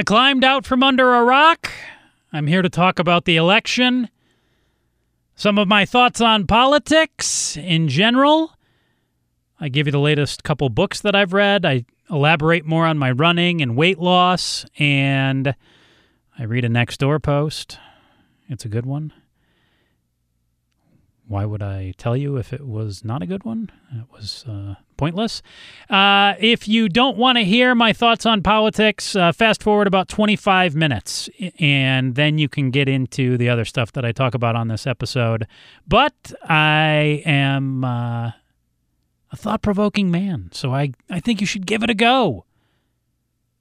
I climbed out from under a rock. I'm here to talk about the election, some of my thoughts on politics in general. I give you the latest couple books that I've read. I elaborate more on my running and weight loss, and I read a Nextdoor post. It's a good one. Why would I tell you if it was not a good one? It was uh, pointless. Uh, if you don't want to hear my thoughts on politics, uh, fast forward about 25 minutes, and then you can get into the other stuff that I talk about on this episode. But I am uh, a thought provoking man, so I, I think you should give it a go.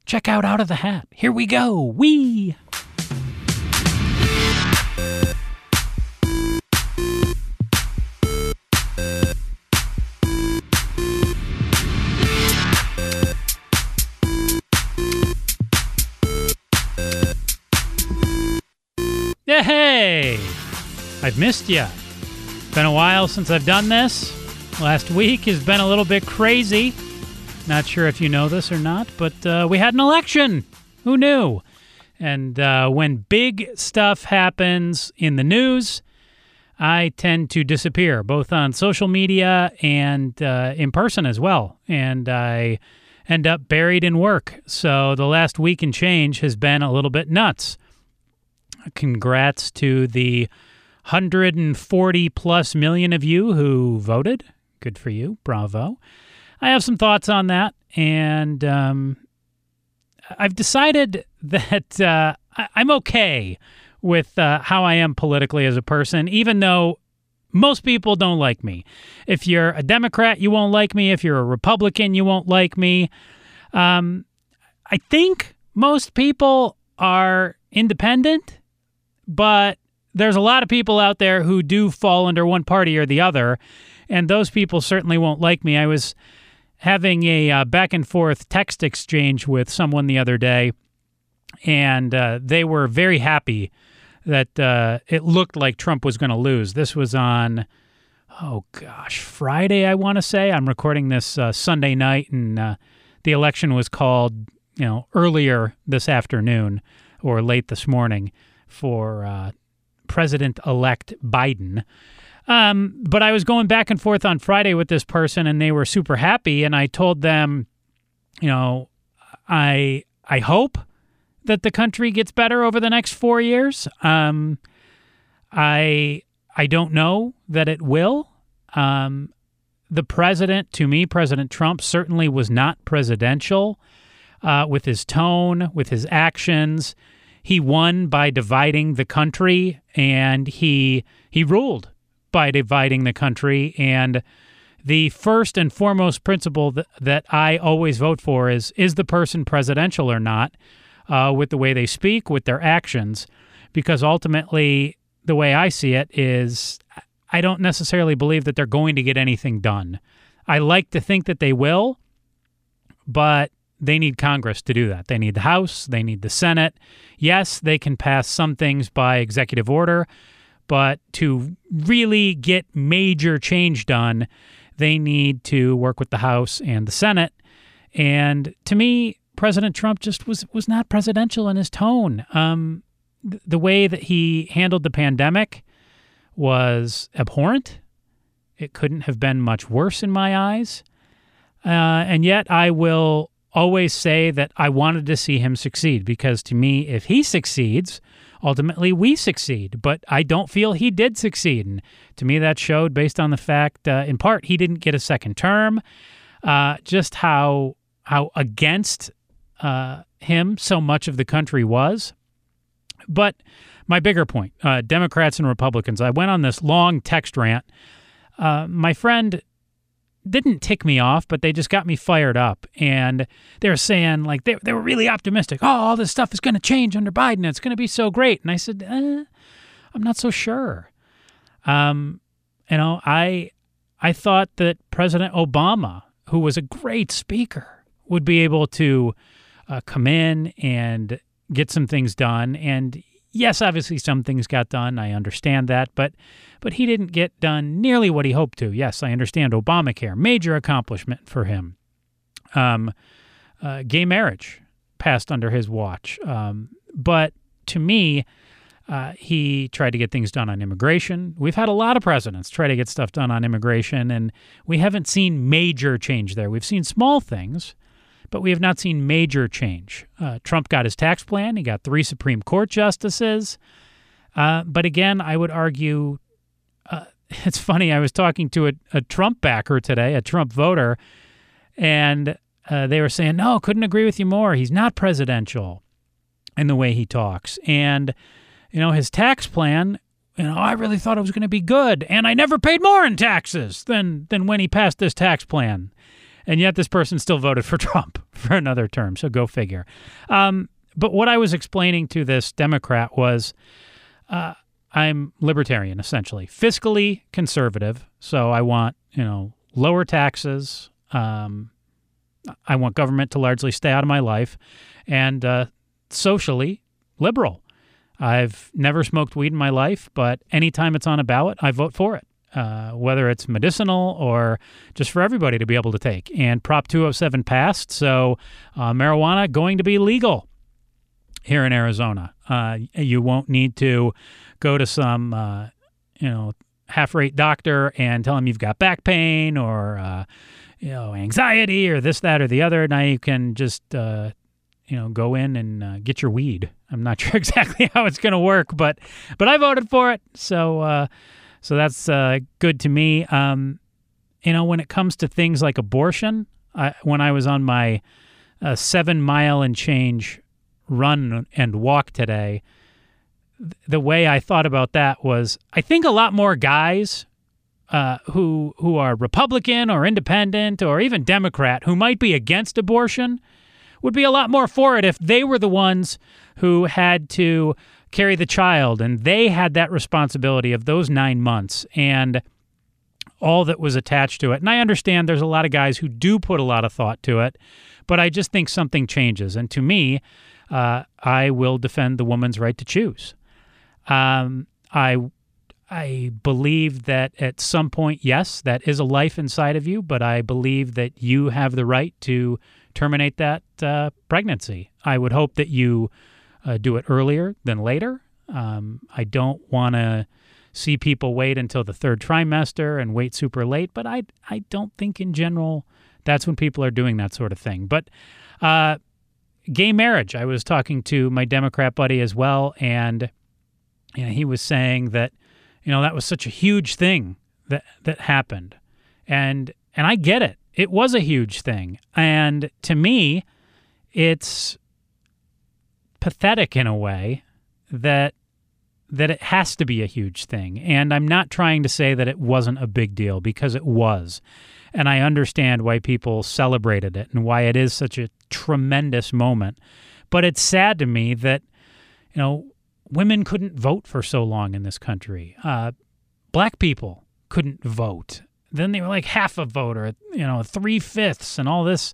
Check out Out of the Hat. Here we go. Wee! I've missed you. Been a while since I've done this. Last week has been a little bit crazy. Not sure if you know this or not, but uh, we had an election. Who knew? And uh, when big stuff happens in the news, I tend to disappear, both on social media and uh, in person as well. And I end up buried in work. So the last week and change has been a little bit nuts congrats to the 140 plus million of you who voted. Good for you. Bravo. I have some thoughts on that. And um, I've decided that uh, I'm okay with uh, how I am politically as a person, even though most people don't like me. If you're a Democrat, you won't like me. If you're a Republican, you won't like me. Um, I think most people are independent but there's a lot of people out there who do fall under one party or the other, and those people certainly won't like me. I was having a uh, back and forth text exchange with someone the other day, and uh, they were very happy that uh, it looked like Trump was going to lose. This was on, oh gosh, Friday, I want to say. I'm recording this uh, Sunday night, and uh, the election was called, you know, earlier this afternoon or late this morning for uh, President elect Biden. Um, but I was going back and forth on Friday with this person, and they were super happy. And I told them, you know, I I hope that the country gets better over the next four years. Um, I I don't know that it will. Um, the president, to me, President Trump certainly was not presidential uh, with his tone, with his actions he won by dividing the country and he he ruled by dividing the country and the first and foremost principle that, that I always vote for is is the person presidential or not uh, with the way they speak with their actions because ultimately the way I see it is I don't necessarily believe that they're going to get anything done. I like to think that they will, but they need Congress to do that. They need the House, they need the Senate. Yes, they can pass some things by executive order, but to really get major change done, they need to work with the House and the Senate. And to me, President Trump just was was not presidential in his tone. Um, th- the way that he handled the pandemic was abhorrent. It couldn't have been much worse in my eyes. Uh, and yet, I will always say that I wanted to see him succeed because to me, if he succeeds, ultimately we succeed. But I don't feel he did succeed. And to me, that showed based on the fact, uh, in part, he didn't get a second term, uh, just how how against uh, him so much of the country was. But my bigger point, uh, Democrats and Republicans, I went on this long text rant. Uh, my friend didn't tick me off, but they just got me fired up. And they were saying, like, they, they were really optimistic. Oh, all this stuff is going to change under Biden. It's going to be so great. And I said, eh, I'm not so sure. Um, you know, I I thought that President Obama, who was a great speaker, would be able to uh, come in and get some things done. And yes, obviously some things got done. I understand that, but but he didn't get done nearly what he hoped to. Yes, I understand Obamacare, major accomplishment for him. Um, uh, gay marriage, passed under his watch. Um, but to me, uh, he tried to get things done on immigration. We've had a lot of presidents try to get stuff done on immigration, and we haven't seen major change there. We've seen small things, but we have not seen major change. Uh, Trump got his tax plan, he got three Supreme Court justices. Uh, but again, I would argue uh, it's funny. I was talking to a, a, Trump backer today, a Trump voter, and uh, they were saying, no, couldn't agree with you more. He's not presidential in the way he talks. And you know, his tax plan, you know, I really thought it was going to be good, and I never paid more in taxes than than when he passed this tax plan. And yet, this person still voted for Trump for another term. So go figure. Um, but what I was explaining to this Democrat was, uh, I'm libertarian essentially, fiscally conservative. So I want you know lower taxes. Um, I want government to largely stay out of my life, and uh, socially liberal. I've never smoked weed in my life, but anytime it's on a ballot, I vote for it, uh, whether it's medicinal or just for everybody to be able to take. And Prop 207 passed, so uh, marijuana going to be legal here in Arizona. Uh, you won't need to go to some, uh, you know, half-rate doctor and tell him you've got back pain or uh, you know anxiety or this, that, or the other. Now you can just you know go in and uh, get your weed. I'm not sure exactly how it's going to work, but but I voted for it, so uh, so that's uh, good to me. Um, you know, when it comes to things like abortion, I, when I was on my uh, seven mile and change run and walk today, the way I thought about that was I think a lot more guys uh, who who are Republican or Independent or even Democrat who might be against abortion would be a lot more for it if they were the ones who had to carry the child and they had that responsibility of those nine months and all that was attached to it. And I understand there's a lot of guys who do put a lot of thought to it, but I just think something changes. And to me, uh, I will defend the woman's right to choose. Um, I I believe that at some point, yes, that is a life inside of you, but I believe that you have the right to terminate that uh, pregnancy. I would hope that you uh, do it earlier than later. Um, I don't want to see people wait until the third trimester and wait super late, but I I don't think in general that's when people are doing that sort of thing. But uh, gay marriage, I was talking to my Democrat buddy as well, and you know, he was saying that you know that was such a huge thing that that happened, and and I get it it was a huge thing. And to me, it's pathetic in a way that that it has to be a huge thing. And I'm not trying to say that it wasn't a big deal because it was. And I understand why people celebrated it and why it is such a tremendous moment. But it's sad to me that, you know, women couldn't vote for so long in this country. Uh, black people couldn't vote then they were like half a voter, you know three fifths and all this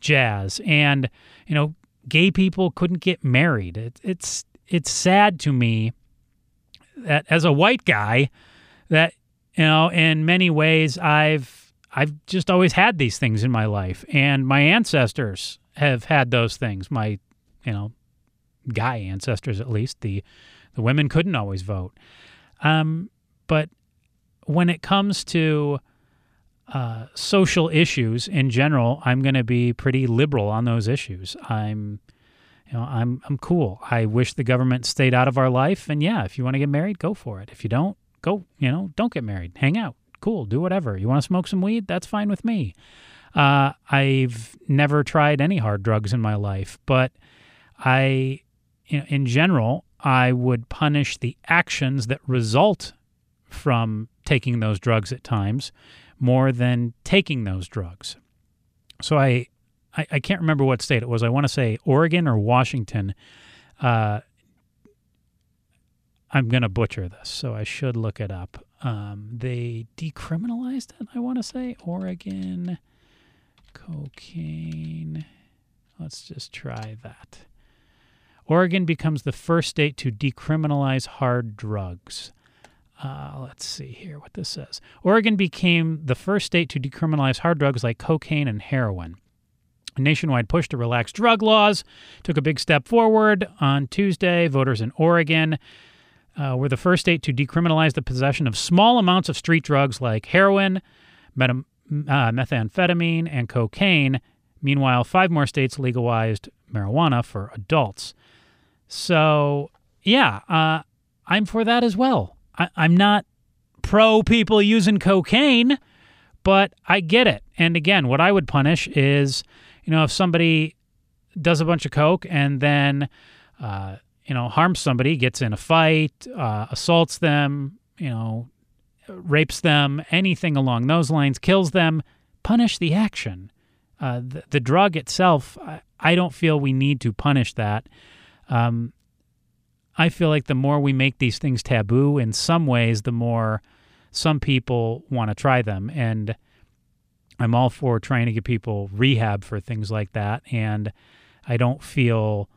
jazz and you know gay people couldn't get married. It, it's it's sad to me that as a white guy that you know in many ways i've i've just always had these things in my life. And my ancestors have had those things. My you know guy ancestors at least the the women couldn't always vote. Um but when it comes to uh, social issues in general, I'm going to be pretty liberal on those issues. I'm, you know, I'm I'm cool. I wish the government stayed out of our life. And yeah, if you want to get married, go for it. If you don't, go. You know, don't get married. Hang out. Cool. Do whatever. You want to smoke some weed? That's fine with me. Uh, I've never tried any hard drugs in my life, but I, you know, in general, I would punish the actions that result from taking those drugs at times more than taking those drugs. So I, I, I can't remember what state it was. I want to say Oregon or Washington. Uh, I'm going to butcher this, so I should look it up. Um, they decriminalized it, I want to say. Oregon, cocaine. Let's just try that. Oregon becomes the first state to decriminalize hard drugs. Uh, let's see here what this says. Oregon became the first state to decriminalize hard drugs like cocaine and heroin. A nationwide push to relax drug laws took a big step forward on Tuesday. Voters in Oregon uh, were the first state to decriminalize the possession of small amounts of street drugs like heroin, meta- uh, methamphetamine, and cocaine. Meanwhile, five more states legalized marijuana for adults. So, yeah, uh, I'm for that as well. I- I'm not pro people using cocaine, but I get it. And again, what I would punish is, you know, if somebody does a bunch of coke and then, uh, you know, harms somebody, gets in a fight, uh, assaults them, you know, rapes them, anything along those lines, kills them, punish the action. Uh, the, the, drug itself, I, I, don't feel we need to punish that. Um, I feel like the more we make these things taboo, in some ways, the more some people want to try them. And I'm all for trying to get people rehab for things like that. And I don't feel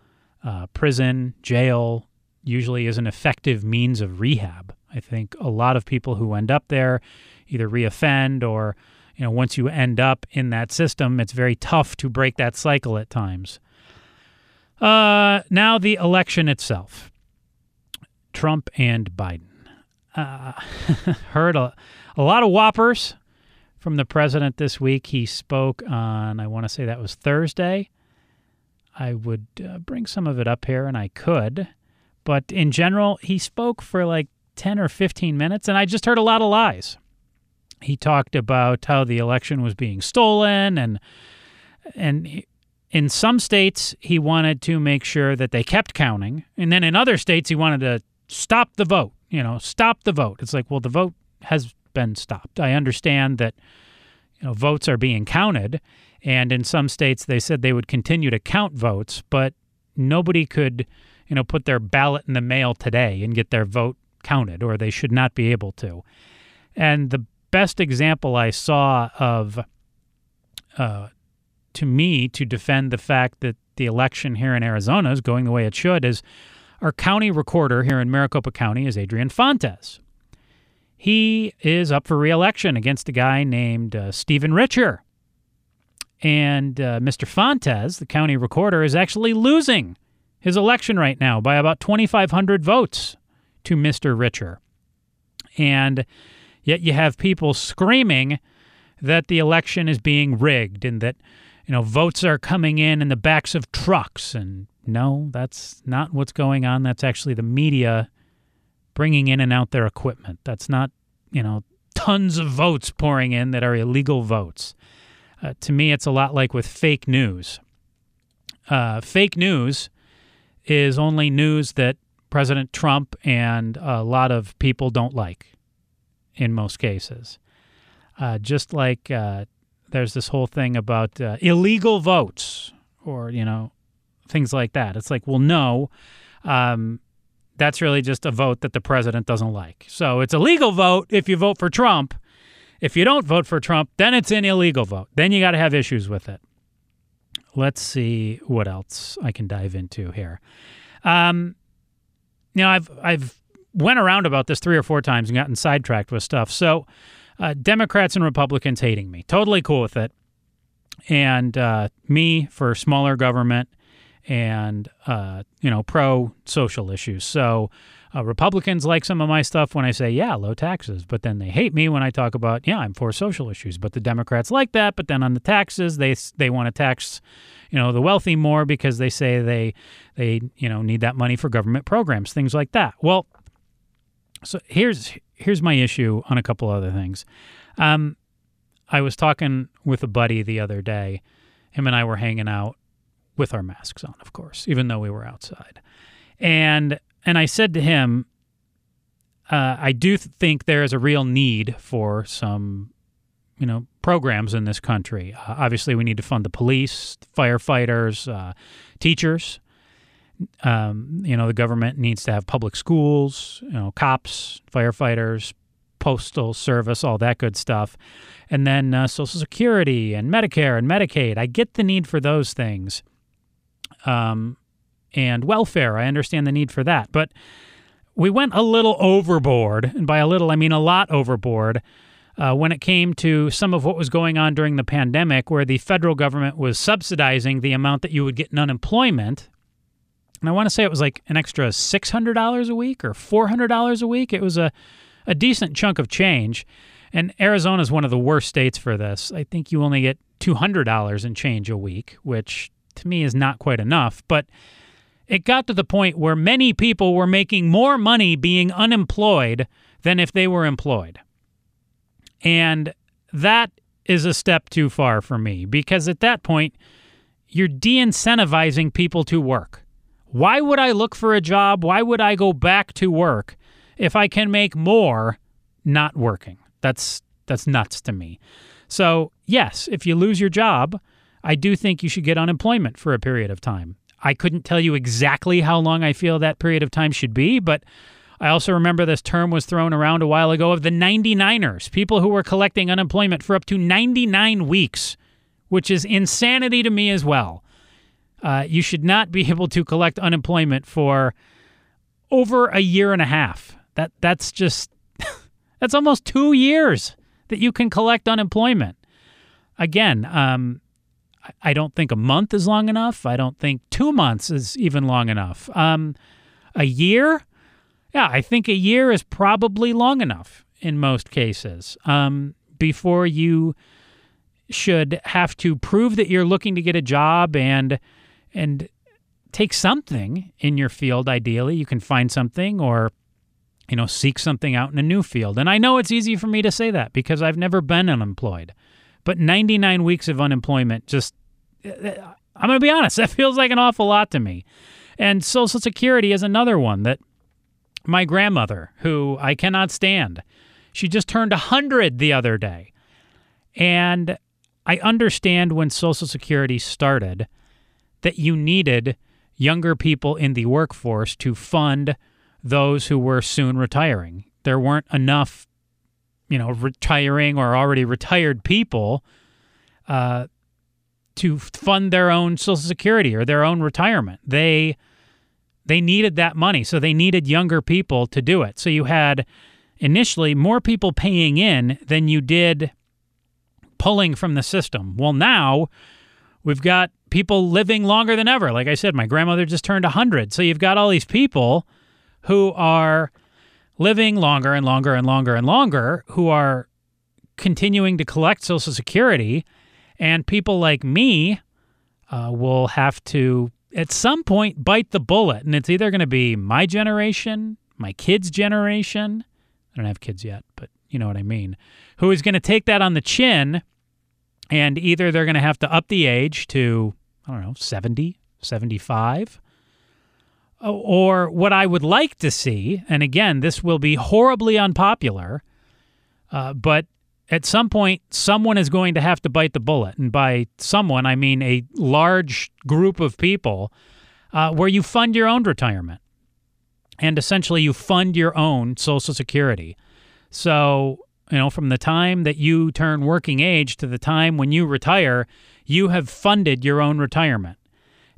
uh, prison, jail usually is an effective means of rehab. I think a lot of people who end up there either reoffend or, you know, once you end up in that system, it's very tough to break that cycle at times. Uh, now, the election itself Trump and Biden. Uh, heard a, a lot of whoppers from the president this week. He spoke on, I want to say that was Thursday. I would uh, bring some of it up here, and I could. But in general, he spoke for like 10 or 15 minutes, and I just heard a lot of lies. He talked about how the election was being stolen, and and in some states he wanted to make sure that they kept counting, and then in other states he wanted to stop the vote. You know, stop the vote. It's like, well, the vote has been stopped. I understand that you know votes are being counted, and in some states they said they would continue to count votes, but nobody could you know put their ballot in the mail today and get their vote counted, or they should not be able to. And the best example I saw of uh, to me to defend the fact that the election here in Arizona is going the way it should is our county recorder here in Maricopa County is Adrian Fontes. He is up for reelection against a guy named uh, Stephen Richer. And uh, Mr. Fontes, the county recorder, is actually losing his election right now by about 2,500 votes to Mr. Richer. And yet you have people screaming that the election is being rigged and that you know votes are coming in in the backs of trucks and no that's not what's going on that's actually the media bringing in and out their equipment. That's not, you know, tons of votes pouring in that are illegal votes. Uh, to me, it's a lot like with fake news. Uh, fake news is only news that President Trump and a lot of people don't like in most cases. Uh, just like uh, there's this whole thing about uh, illegal votes or, you know, things like that. It's like, well, no. Um, that's really just a vote that the president doesn't like. So it's a legal vote if you vote for Trump. If you don't vote for Trump, then it's an illegal vote. Then you got to have issues with it. Let's see what else I can dive into here. Um, you know, I've I've went around about this three or four times and gotten sidetracked with stuff. So, uh, Democrats and Republicans hating me, totally cool with it, and uh, me for smaller government and uh, you know pro social issues. So uh, Republicans like some of my stuff when I say yeah low taxes, but then they hate me when I talk about yeah I'm for social issues. But the Democrats like that, but then on the taxes they they want to tax you know the wealthy more because they say they they you know need that money for government programs, things like that. Well, so here's here's my issue on a couple other things. Um, I was talking with a buddy the other day. Him and I were hanging out with our masks on, of course, even though we were outside. And and I said to him, uh, I do think there is a real need for some, you know, programs in this country. Uh, obviously, we need to fund the police, firefighters, uh, teachers. Um, you know, the government needs to have public schools, you know, cops, firefighters, postal service, all that good stuff. And then uh, Social Security and Medicare and Medicaid. I get the need for those things um, and welfare. I understand the need for that. But we went a little overboard, and by a little, I mean a lot overboard, uh, when it came to some of what was going on during the pandemic, where the federal government was subsidizing the amount that you would get in unemployment. And I want to say it was like an extra $600 a week or $400 a week. It was a, a decent chunk of change. And Arizona is one of the worst states for this. I think you only get $200 in change a week, which to me is not quite enough. But it got to the point where many people were making more money being unemployed than if they were employed. And that is a step too far for me because at that point, you're de incentivizing people to work. Why would I look for a job? Why would I go back to work if I can make more not working? That's that's nuts to me. So, yes, if you lose your job, I do think you should get unemployment for a period of time. I couldn't tell you exactly how long I feel that period of time should be, but I also remember this term was thrown around a while ago of the 99ers, people who were collecting unemployment for up to 99 weeks, which is insanity to me as well. Uh, you should not be able to collect unemployment for over a year and a half. That that's just that's almost two years that you can collect unemployment. Again, um, I don't think a month is long enough. I don't think two months is even long enough. Um, a year yeah, I think a year is probably long enough in most cases um, before you should have to prove that you're looking to get a job and and take something in your field ideally you can find something or you know seek something out in a new field and i know it's easy for me to say that because i've never been unemployed but 99 weeks of unemployment just uh, uh, i'm going to be honest that feels like an awful lot to me and social security is another one that my grandmother, who I cannot stand. She just turned 100 the other day. And I understand when Social Security started that you needed younger people in the workforce to fund those who were soon retiring. There weren't enough, you know, retiring or already retired people uh, to fund their own Social Security or their own retirement. They they needed that money, so they needed younger people to do it. So you had initially more people paying in than you did pulling from the system. Well, now we've got people living longer than ever. Like I said, my grandmother just turned 100. So you've got all these people who are living longer and longer and longer and longer who are continuing to collect Social Security. And people like me uh, will have to at some point bite the bullet, and it's either going to be my generation, my kids' generation. I don't have kids yet, but you know what I mean. Who is going to take that on the chin, and either they're going to have to up the age to, I don't know, 70, 75. Or what I would like to see, and again, this will be horribly unpopular, uh, but at some point, someone is going to have to bite the bullet. And by someone, I mean a large group of people uh, where you fund your own retirement. And essentially, you fund your own Social Security. So, you know, from the time that you turn working age to the time when you retire, you have funded your own retirement.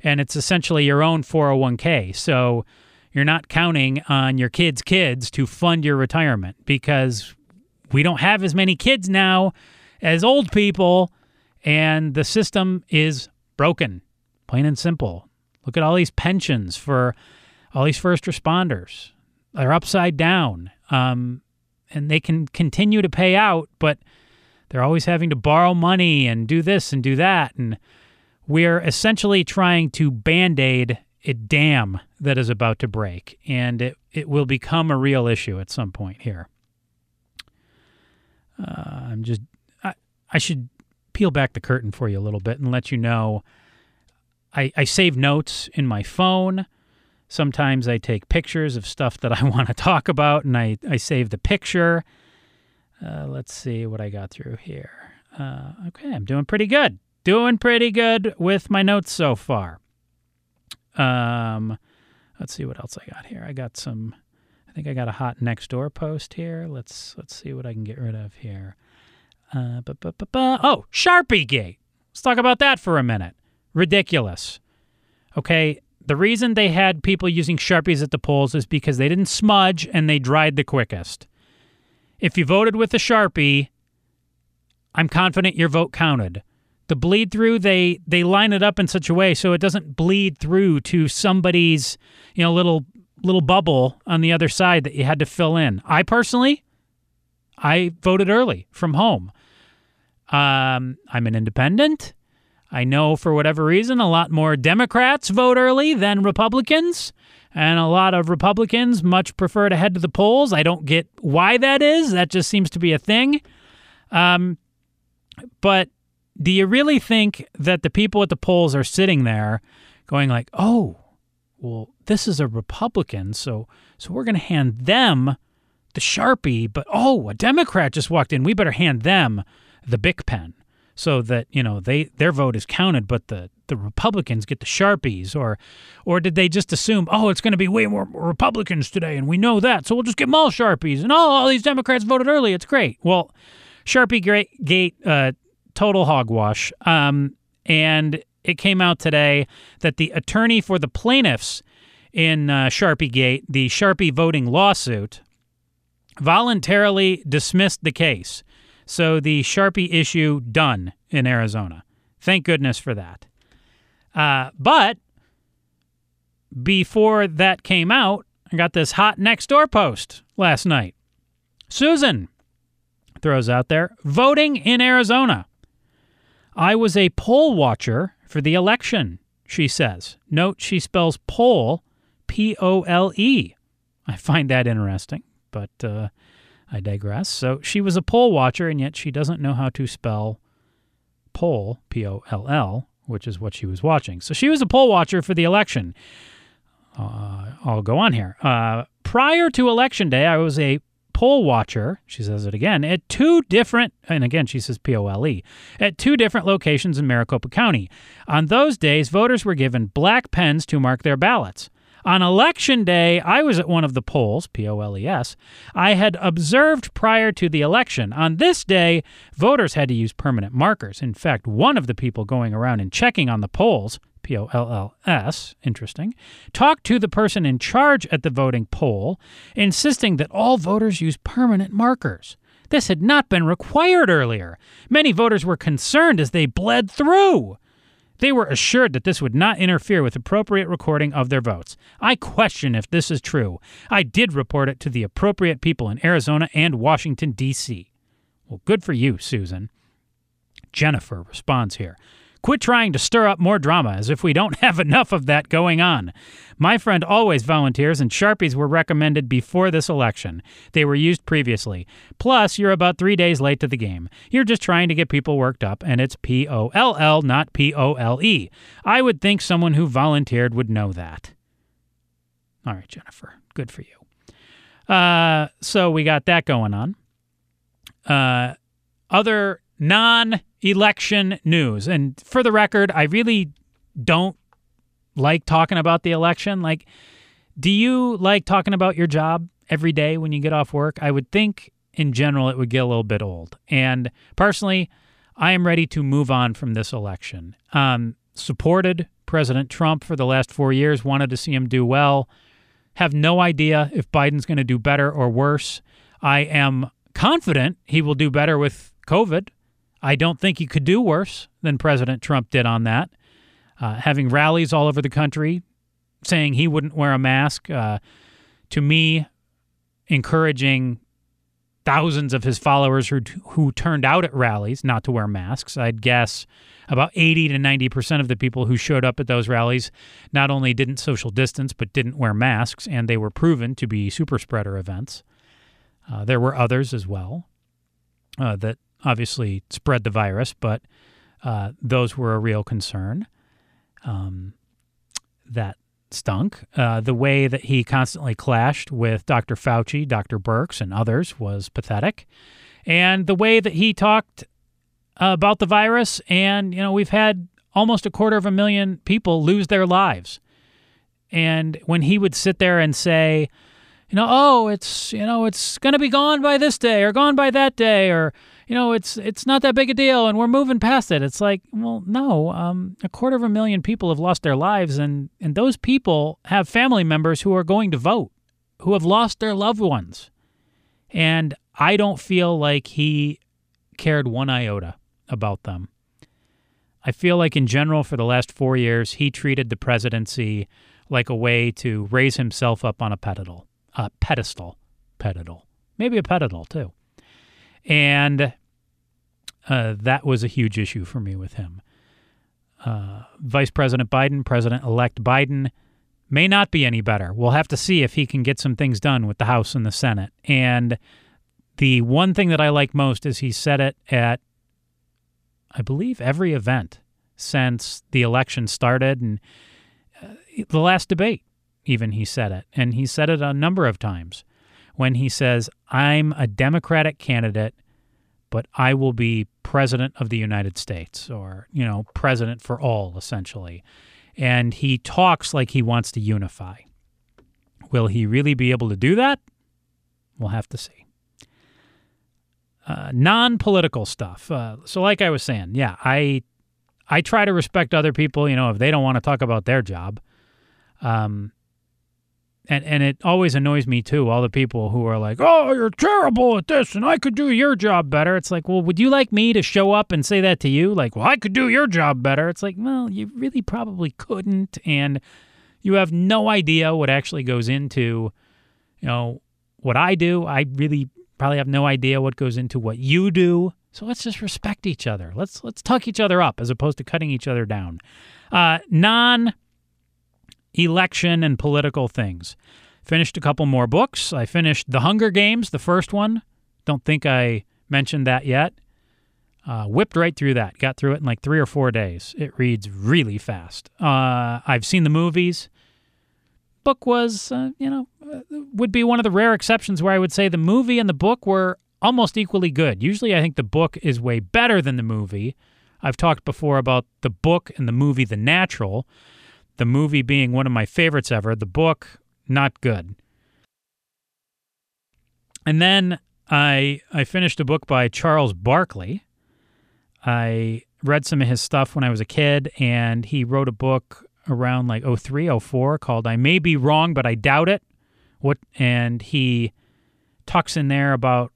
And it's essentially your own 401k. So, you're not counting on your kids' kids to fund your retirement because we don't have as many kids now as old people, and the system is broken, plain and simple. Look at all these pensions for all these first responders. They're upside down. Um, and they can continue to pay out, but they're always having to borrow money and do this and do that. And we're essentially trying to band aid a dam that is about to break, and it, it will become a real issue at some point here. Uh, I'm just I, I should peel back the curtain for you a little bit and let you know I, I save notes in my phone. Sometimes I take pictures of stuff that I want to talk about and I, I save the picture. Uh, let's see what I got through here. Uh, okay, I'm doing pretty good. Doing pretty good with my notes so far. Um, let's see what else I got here. I got some I think I got a hot Nextdoor post here. Let's let's see what I can get rid of here. Uh, bu- bu- bu- oh, Sharpie Gate. Let's talk about that for a minute. Ridiculous. Okay, the reason they had people using Sharpies at the polls is because they didn't smudge and they dried the quickest. If you voted with a Sharpie, I'm confident your vote counted. The bleed through, they they line it up in such a way so it doesn't bleed through to somebody's, you know, little little bubble on the other side that you had to fill in. I personally, I voted early from home. Um, I'm an independent. I know for whatever reason, a lot more Democrats vote early than Republicans, and a lot of Republicans much prefer to head to the polls. I don't get why that is. That just seems to be a thing. Um, but do you really think that the people at the polls are sitting there going like, "Oh, well, this is a Republican, so so we're going to hand them the Sharpie, but oh, a Democrat just walked in. We better hand them the Bic pen." so that you know they their vote is counted, but the the Republicans get the sharpies, or or did they just assume, oh, it's going to be way more Republicans today, and we know that, so we'll just get them all sharpies, and oh, all these Democrats voted early, it's great. Well, Sharpie Gate, uh, total hogwash, um, and it came out today that the attorney for the plaintiffs in uh, Sharpie Gate, the Sharpie voting lawsuit, voluntarily dismissed the case. So the Sharpie issue done in Arizona. Thank goodness for that. Uh, but before that came out, I got this hot Nextdoor post last night. Susan throws out there voting in Arizona. I was a poll watcher for the election, she says. Note she spells poll P O L E. I find that interesting, but uh, I digress. So she was a poll watcher, and yet she doesn't know how to spell poll, P O L L, which is what she was watching. So she was a poll watcher for the election. Uh, I'll go on here. Uh, prior to election day, I was a poll watcher, she says it again, at two different, and again, she says P O L E, at two different locations in Maricopa County. On those days, voters were given black pens to mark their ballots. On election day, I was at one of the polls, P O L E S, I had observed prior to the election. On this day, voters had to use permanent markers. In fact, one of the people going around and checking on the polls, P O L L S, interesting, talked to the person in charge at the voting poll, insisting that all voters use permanent markers. This had not been required earlier. Many voters were concerned as they bled through. They were assured that this would not interfere with appropriate recording of their votes. I question if this is true. I did report it to the appropriate people in Arizona and Washington, D.C. Well, good for you, Susan. Jennifer responds here. Quit trying to stir up more drama as if we don't have enough of that going on. My friend always volunteers, and Sharpies were recommended before this election. They were used previously. Plus, you're about three days late to the game. You're just trying to get people worked up, and it's P O L L, not P O L E. I would think someone who volunteered would know that. All right, Jennifer, good for you. Uh, so we got that going on. Uh, other non election news. And for the record, I really don't like talking about the election. Like, do you like talking about your job every day when you get off work? I would think in general it would get a little bit old. And personally, I am ready to move on from this election. Um, supported President Trump for the last four years, wanted to see him do well. Have no idea if Biden's going to do better or worse. I am confident he will do better with COVID. I don't think he could do worse than President Trump did on that. Uh, having rallies all over the country saying he wouldn't wear a mask, uh, to me, encouraging thousands of his followers who, who turned out at rallies not to wear masks. I'd guess about 80 to 90% of the people who showed up at those rallies not only didn't social distance, but didn't wear masks, and they were proven to be super spreader events. Uh, there were others as well uh, that obviously spread the virus, but uh, those were a real concern. Um, that stunk. Uh, the way that he constantly clashed with Dr. Fauci, Dr. Birx, and others was pathetic. And the way that he talked about the virus, and, you know, we've had almost a quarter of a million people lose their lives. And when he would sit there and say, you know, oh, it's, you know, it's going to be gone by this day or gone by that day or, you know, it's it's not that big a deal, and we're moving past it. It's like, well, no, um, a quarter of a million people have lost their lives, and and those people have family members who are going to vote, who have lost their loved ones, and I don't feel like he cared one iota about them. I feel like, in general, for the last four years, he treated the presidency like a way to raise himself up on a pedestal, a pedestal, pedestal, maybe a pedestal too. And uh, that was a huge issue for me with him. Uh, Vice President Biden, President elect Biden, may not be any better. We'll have to see if he can get some things done with the House and the Senate. And the one thing that I like most is he said it at, I believe, every event since the election started and uh, the last debate, even he said it. And he said it a number of times when he says, I'm a Democratic candidate, but I will be president of the United States or, you know, president for all, essentially and he talks like he wants to unify. Will he really be able to do that? We'll have to see. Uh, non-political stuff. Uh, so, like I was saying, yeah, I I try to respect other people. You know, if they don't want to talk about their job, um, and and it always annoys me too. All the people who are like, "Oh, you're terrible at this, and I could do your job better." It's like, well, would you like me to show up and say that to you? Like, well, I could do your job better. It's like, well, you really probably couldn't, and you have no idea what actually goes into, you know, what I do. I really probably have no idea what goes into what you do. So let's just respect each other. Let's let's tuck each other up as opposed to cutting each other down. Uh, non election and political things. Finished a couple more books. I finished The Hunger Games, the first one. Don't think I mentioned that yet. Uh, whipped right through that. Got through it in like three or four days. It reads really fast. Uh, I've seen the movies. Book was, uh, you know, uh, would be one of the rare exceptions where I would say the movie and the book were almost equally good. Usually I think the book is way better than the movie. I've talked before about the book and the movie The Natural the movie being one of my favorites ever, the book not good. And then I I finished a book by Charles Barkley. I read some of his stuff when I was a kid and he wrote a book around like 03, 04 called I May Be Wrong but I Doubt It. What and he talks in there about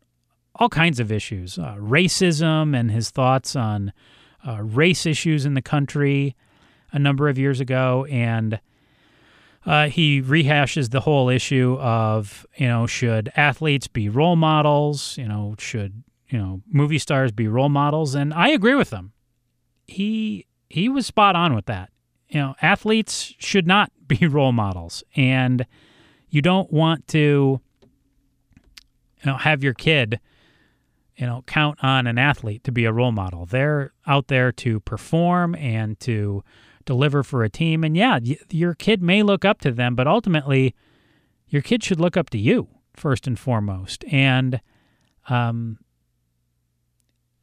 all kinds of issues, uh, racism and his thoughts on uh, race issues in the country, a number of years ago, and uh, he rehashes the whole issue of you know should athletes be role models? You know should you know movie stars be role models? And I agree with him. He he was spot on with that. You know athletes should not be role models, and you don't want to you know have your kid you know count on an athlete to be a role model. They're out there to perform and to deliver for a team. And yeah, y- your kid may look up to them, but ultimately, your kid should look up to you first and foremost. And um,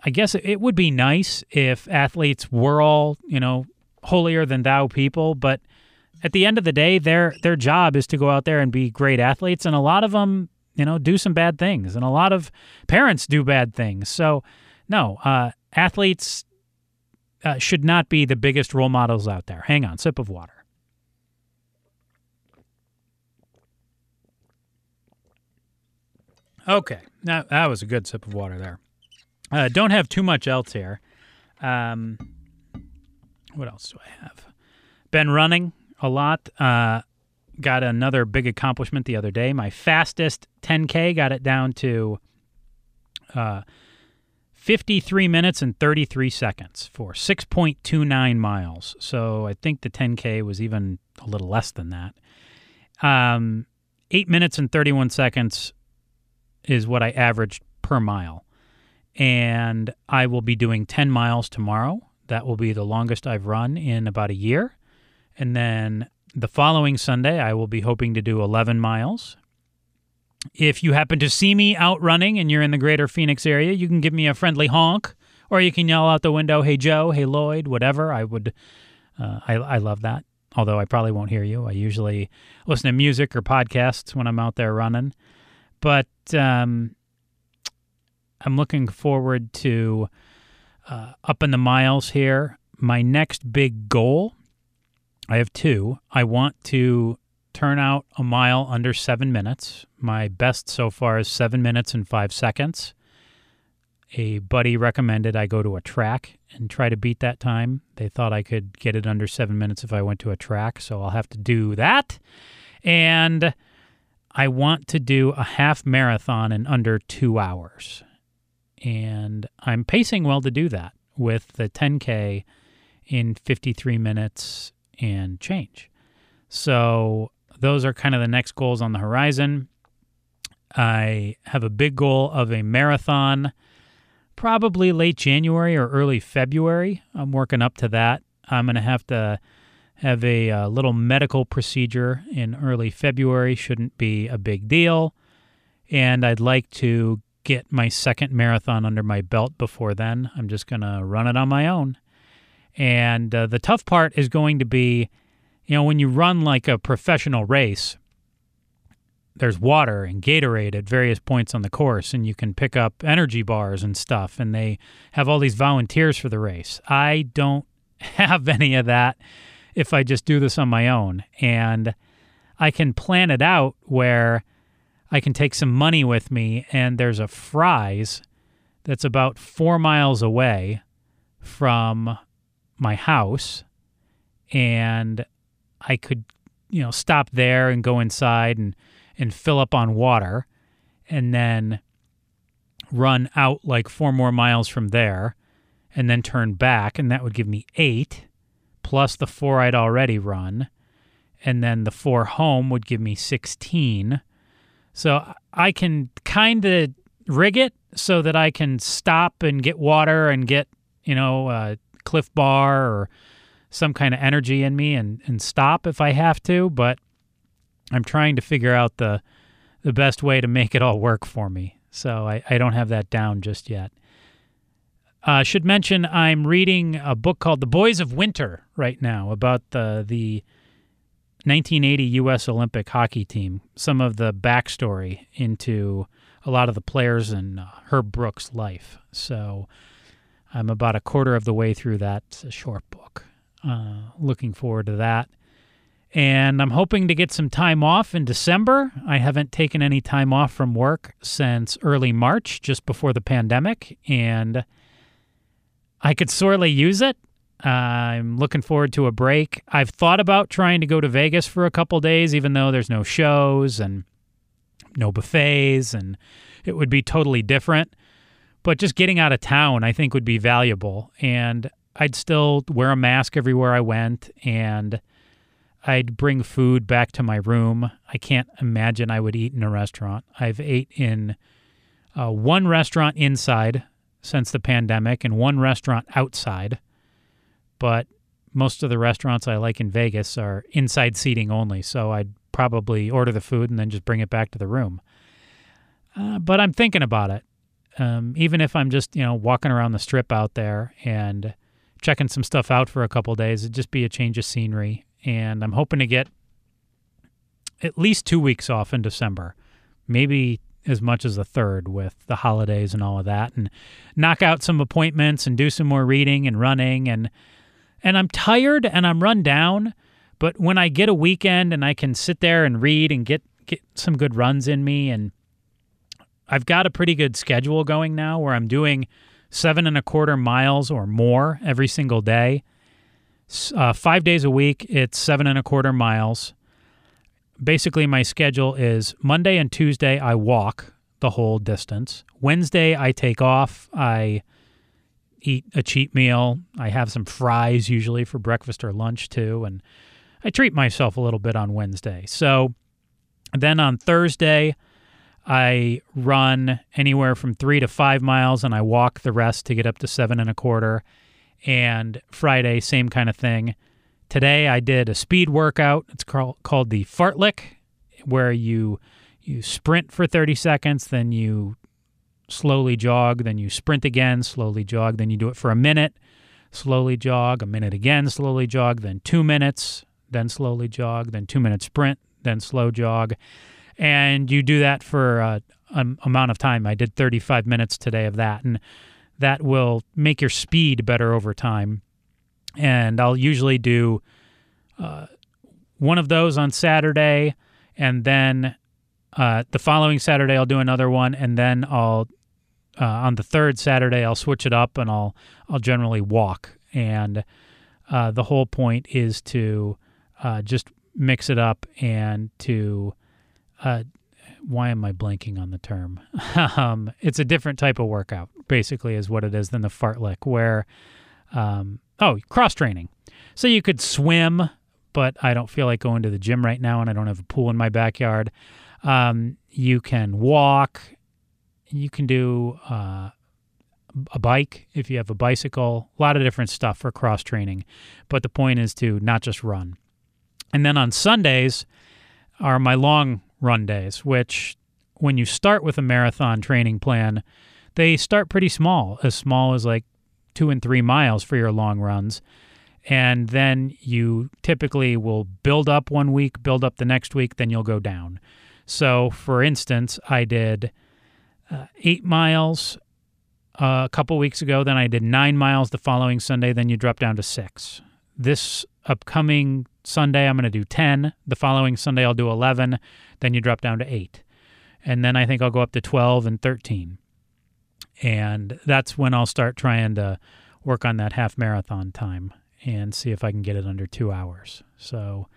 I guess it would be nice if athletes were all, you know, holier than thou people, but at the end of the day, their their job is to go out there and be great athletes, and a lot of them, you know, do some bad things, and a lot of parents do bad things. So, no, uh, athletes uh, should not be the biggest role models out there. Hang on, sip of water. Okay, that, that was a good sip of water there. Uh, don't have too much else here. Um, what else do I have? Been running a lot. Uh, got another big accomplishment the other day. My fastest 10K got it down to uh, 53 minutes and 33 seconds for 6.29 miles. So I think the 10K was even a little less than that. Um, 8 minutes and 31 seconds is what I averaged per mile. And I will be doing 10 miles tomorrow. That will be the longest I've run in about a year. And then the following Sunday, I will be hoping to do 11 miles. If you happen to see me out running and you're in the greater Phoenix area, you can give me a friendly honk or you can yell out the window, hey, Joe, hey, Lloyd, whatever. I would, uh, I, I love that. Although I probably won't hear you. I usually listen to music or podcasts when I'm out there running. But um, I'm looking forward to uh, up in the miles here. My next big goal, I have two. I want to turn out a mile under seven minutes. My best so far is seven minutes and five seconds. a buddy recommended I go to a track and try to beat that time. They thought I could get it under seven minutes if I went to a track, so I'll have to do that. And I want to do a half marathon in under two hours. And I'm pacing well to do that with the 10K in 53 minutes and change. So those are kind of the next goals on the horizon. I have a big goal of a marathon, probably late January or early February. I'm working up to that. I'm going to have to have a, a, uh, little medical procedure in early February. Shouldn't be a big deal. And I'd like to get my second marathon under my belt before then. I'm just going to run it on my own. And uh, the tough part is going to be, you know, when you run like a professional race, there's water and Gatorade at various points on the course, and you can pick up energy bars and stuff, and they have all these volunteers for the race. I don't have any of that if I just do this on my own. And I can plan it out where I can take some money with me, and there's a Fry's that's about four miles away from my house, and I could, you know, stop there and go inside and and fill up on water and then run out like four more miles from there and then turn back and that would give me 8 plus the 4 I'd already run. And then the 4 home would give me 16 so I can kind of rig it so that I can stop and get water and get, you know, a Clif Bar or some kind of energy in me and, and stop if I have to, but I'm trying to figure out the the best way to make it all work for me. So I, I don't have that down just yet. Uh, should mention I'm reading a book called The Boys of Winter right now about the the 1980 U.S. Olympic hockey team. Some of the backstory into a lot of the players and uh, Herb Brooks' life. So I'm about a quarter of the way through that. Short book. Uh, looking forward to that. And I'm hoping to get some time off in December. I haven't taken any time off from work since early March, just before the pandemic, and I could sorely use it. Uh, I'm looking forward to a break. I've thought about trying to go to Vegas for a couple days, even though there's no shows and no buffets, and it would be totally different. But just getting out of town, I think, would be valuable. And I'd still wear a mask everywhere I went, and I'd bring food back to my room. I can't imagine I would eat in a restaurant. I've ate in uh, one restaurant inside since the pandemic and one restaurant outside, but most of the restaurants I like in Vegas are inside seating only. So I'd probably order the food and then just bring it back to the room. Uh, but I'm thinking about it. Um, even if I'm just you know walking around the strip out there and checking some stuff out for a couple days, it'd just be a change of scenery. And I'm hoping to get at least two weeks off in December, maybe as much as a third with the holidays and all of that, and knock out some appointments and do some more reading and running. And and I'm tired and I'm run down, but when I get a weekend and I can sit there and read and get get some good runs in me and I've got a pretty good schedule going now where I'm doing seven and a quarter miles or more every single day uh, five days a week, it's seven and a quarter miles. Basically, my schedule is Monday and Tuesday, I walk the whole distance. Wednesday, I take off. I eat a cheat meal. I have some fries usually for breakfast or lunch too. And I treat myself a little bit on Wednesday. So then on Thursday, I run anywhere from three to five miles and I walk the rest to get up to seven and a quarter and Friday, same kind of thing. Today, I did a speed workout. It's called, the fartlek, where you you sprint for 30 seconds, then you slowly jog, then you sprint again, slowly jog, then you do it for a minute, slowly jog, a minute again, slowly jog, then two minutes, then slowly jog, then two minute sprint, then slow jog. And you do that for a, an amount of time. I did 35 minutes today of that. And that will make your speed better over time. And I'll usually do uh, one of those on Saturday, and then uh, the following Saturday I'll do another one, and then I'll uh, on the third Saturday, I'll switch it up and I'll I'll generally walk. And uh, the whole point is to uh, just mix it up and to uh, why am I blanking on the term? um, it's a different type of workout, basically, is what it is than the fartlek, where um, oh cross training. So you could swim, but I don't feel like going to the gym right now, and I don't have a pool in my backyard. Um, you can walk. You can do uh, a bike if you have a bicycle. A lot of different stuff for cross training, but the point is to not just run. And then on Sundays are my long run days, which when you start with a marathon training plan, they start pretty small, as small as like two and three miles for your long runs. And then you typically will build up one week, build up the next week, then you'll go down. So, for instance, I did uh, eight miles uh, a couple weeks ago, then I did nine miles the following Sunday, then you drop down to six. This upcoming Sunday, I'm going to do 10. The following Sunday, I'll do 11. Then you drop down to 8. And then I think I'll go up to 12 and 13. And that's when I'll start trying to work on that half marathon time and see if I can get it under two hours. So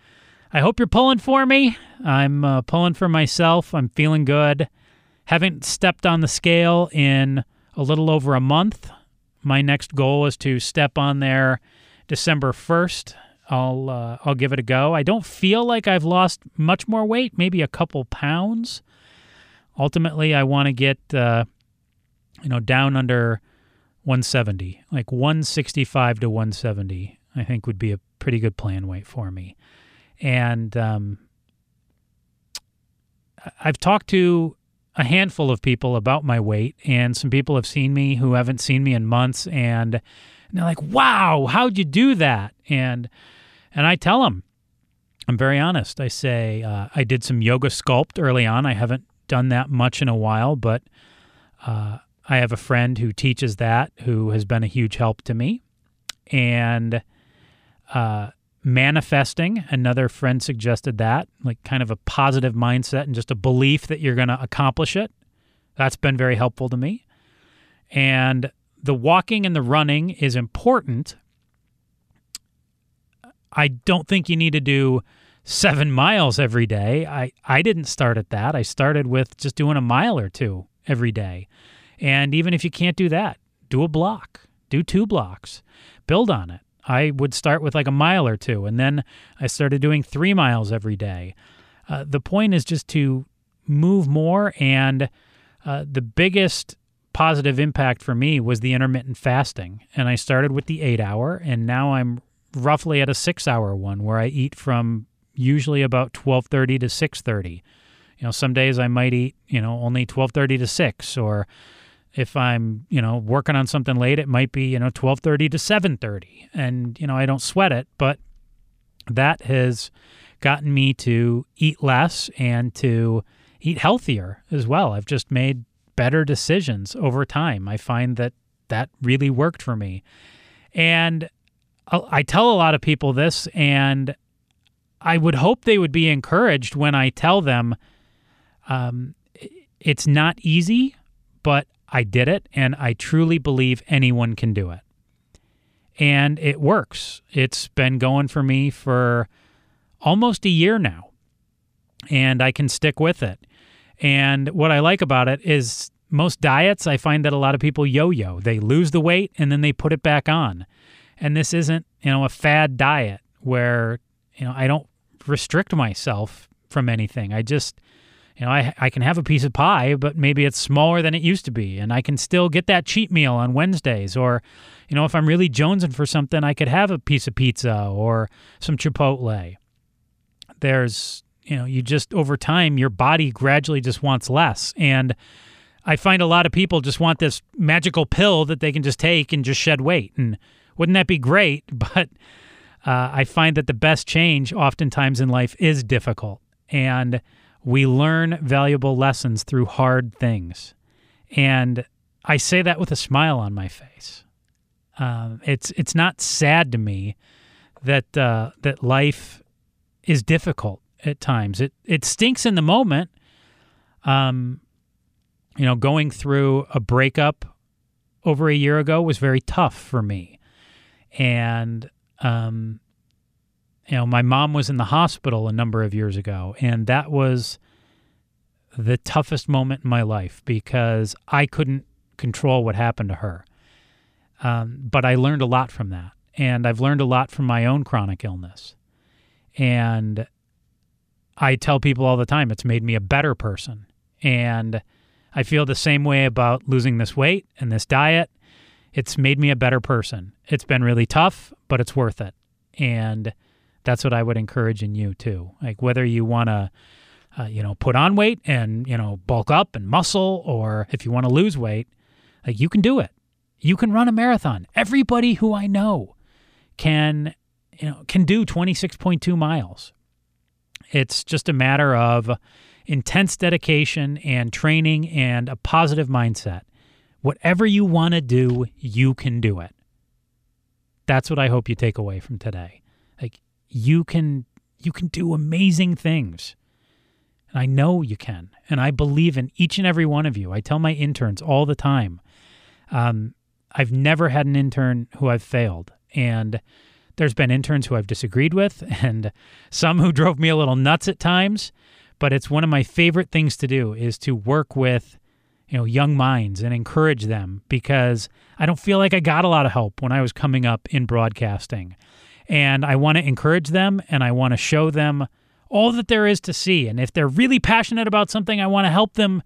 I hope you're pulling for me. I'm uh, pulling for myself. I'm feeling good. Haven't stepped on the scale in a little over a month. My next goal is to step on there December 1st I'll uh, I'll give it a go. I don't feel like I've lost much more weight, maybe a couple pounds. Ultimately, I want to get uh, you know down under 170, like 165 to 170. I think would be a pretty good plan weight for me. And um, I've talked to a handful of people about my weight, and some people have seen me who haven't seen me in months, and, and they're like, "Wow, how'd you do that?" And and I tell them, I'm very honest. I say, uh, I did some yoga sculpt early on. I haven't done that much in a while, but uh, I have a friend who teaches that who has been a huge help to me. And uh, manifesting, another friend suggested that, like kind of a positive mindset and just a belief that you're going to accomplish it. That's been very helpful to me. And the walking and the running is important I don't think you need to do seven miles every day. I, I didn't start at that. I started with just doing a mile or two every day. And even if you can't do that, do a block, do two blocks, build on it. I would start with like a mile or two, and then I started doing three miles every day. Uh, the point is just to move more, and uh, the biggest positive impact for me was the intermittent fasting. And I started with the eight hour, and now I'm roughly at a six hour one where I eat from usually about 1230 to 630 you know some days i might eat you know only 1230 to 6 or if i'm you know working on something late it might be you know 1230 to 730 and you know i don't sweat it but that has gotten me to eat less and to eat healthier as well. I've just made better decisions over time i find that that really worked for me and I tell a lot of people this, and I would hope they would be encouraged when I tell them um, it's not easy, but I did it, and I truly believe anyone can do it. And it works. It's been going for me for almost a year now, and I can stick with it. And what I like about it is most diets, I find that a lot of people yo yo. They lose the weight and then they put it back on. And this isn't, you know, a fad diet where, you know, I don't restrict myself from anything. I just, you know, I, I can have a piece of pie, but maybe it's smaller than it used to be. And I can still get that cheat meal on Wednesdays. Or, you know, if I'm really jonesing for something, I could have a piece of pizza or some Chipotle. There's, you know, you just over time, your body gradually just wants less. And I find a lot of people just want this magical pill that they can just take and just shed weight. And wouldn't that be great? But uh, I find that the best change oftentimes in life is difficult. And we learn valuable lessons through hard things. And I say that with a smile on my face. Um, it's it's not sad to me that uh, that life is difficult at times. It it stinks in the moment, um, you know, going through a breakup over a year ago was very tough for me. And, um, you know, my mom was in the hospital a number of years ago, and that was the toughest moment in my life because I couldn't control what happened to her. Um, but I learned a lot from that. And I've learned a lot from my own chronic illness. And I tell people all the time it's made me a better person. And I feel the same way about losing this weight and this diet. It's made me a better person. It's been really tough, but it's worth it. And that's what I would encourage in you too. Like whether you want to uh, you know, put on weight and, you know, bulk up and muscle, or if you want to lose weight, like you can do it. You can run a marathon. Everybody who I know can, you know, can do 26.2 miles. It's just a matter of intense dedication and training and a positive mindset. Whatever you want to do, you can do it. That's what I hope you take away from today. Like you can you can do amazing things. And I know you can. And I believe in each and every one of you. I tell my interns all the time. Um, I've never had an intern who I've failed. And there's been interns who I've disagreed with and some who drove me a little nuts at times. But it's one of my favorite things to do is to work with you know young minds and encourage them because I don't feel like I got a lot of help when I was coming up in broadcasting. And I want to encourage them and I want to show them all that there is to see. And if they're really passionate about something, I want to help them,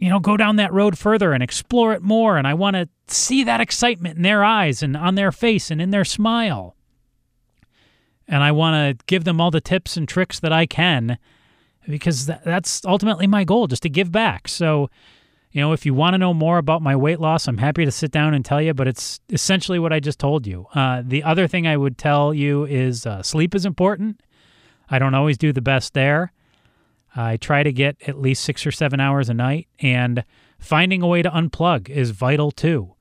you know, go down that road further and explore it more. And I want to see that excitement in their eyes and on their face and in their smile. And I want to give them all the tips and tricks that I can because that's ultimately my goal, just to give back. So, you know, if you want to know more about my weight loss, I'm happy to sit down and tell you, but it's essentially what I just told you. Uh, the other thing I would tell you is uh, sleep is important. I don't always do the best there. I try to get at least six or seven hours a night, and finding a way to unplug is vital too.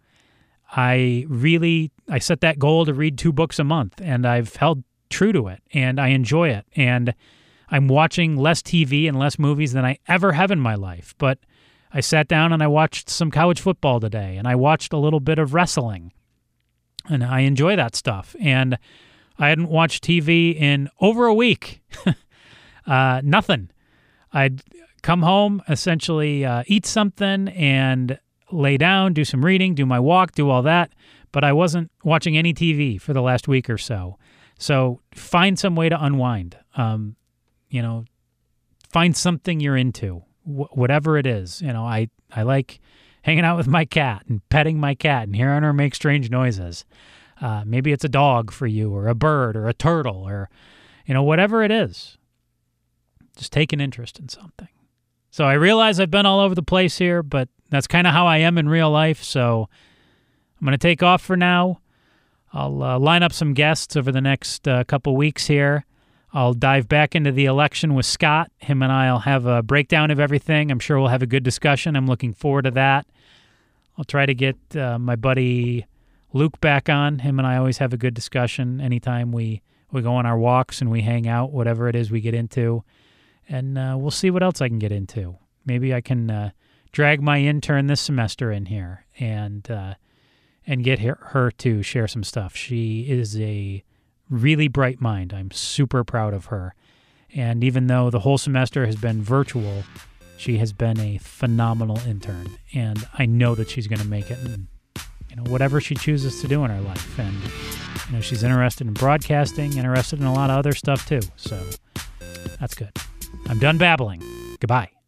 I really I set that goal to read two books a month, and I've held true to it, and I enjoy it. And I'm watching less TV and less movies than I ever have in my life. But I sat down and I watched some college football today, and I watched a little bit of wrestling, and I enjoy that stuff. And I hadn't watched TV in over a week. uh, nothing. I'd come home, essentially uh, eat something, and lay down, do some reading, do my walk, do all that. But I wasn't watching any TV for the last week or so. So find some way to unwind. Um, you know, find something you're into, wh- whatever it is. You know, I I like hanging out with my cat and petting my cat and hearing her make strange noises. Uh, maybe it's a dog for you, or a bird, or a turtle, or you know whatever it is. Just take an interest in something. So I realize I've been all over the place here, but that's kind of how I am in real life. So I'm going to take off for now. I'll uh, line up some guests over the next uh, couple weeks here. I'll dive back into the election with Scott. Him and I'll have a breakdown of everything. I'm sure we'll have a good discussion. I'm looking forward to that. I'll try to get uh, my buddy Luke back on. Him and I always have a good discussion anytime we, we go on our walks and we hang out, whatever it is we get into. And uh, we'll see what else I can get into. Maybe I can uh, drag my intern this semester in here and uh, and get her, her to share some stuff. She is a really bright mind. I'm super proud of her. And even though the whole semester has been virtual, she has been a phenomenal intern. And I know that she's going to make it. And you know, whatever she chooses to do in her life. And, you know, she's interested in broadcasting, interested in a lot of other stuff too. So that's good. I'm done babbling. Goodbye.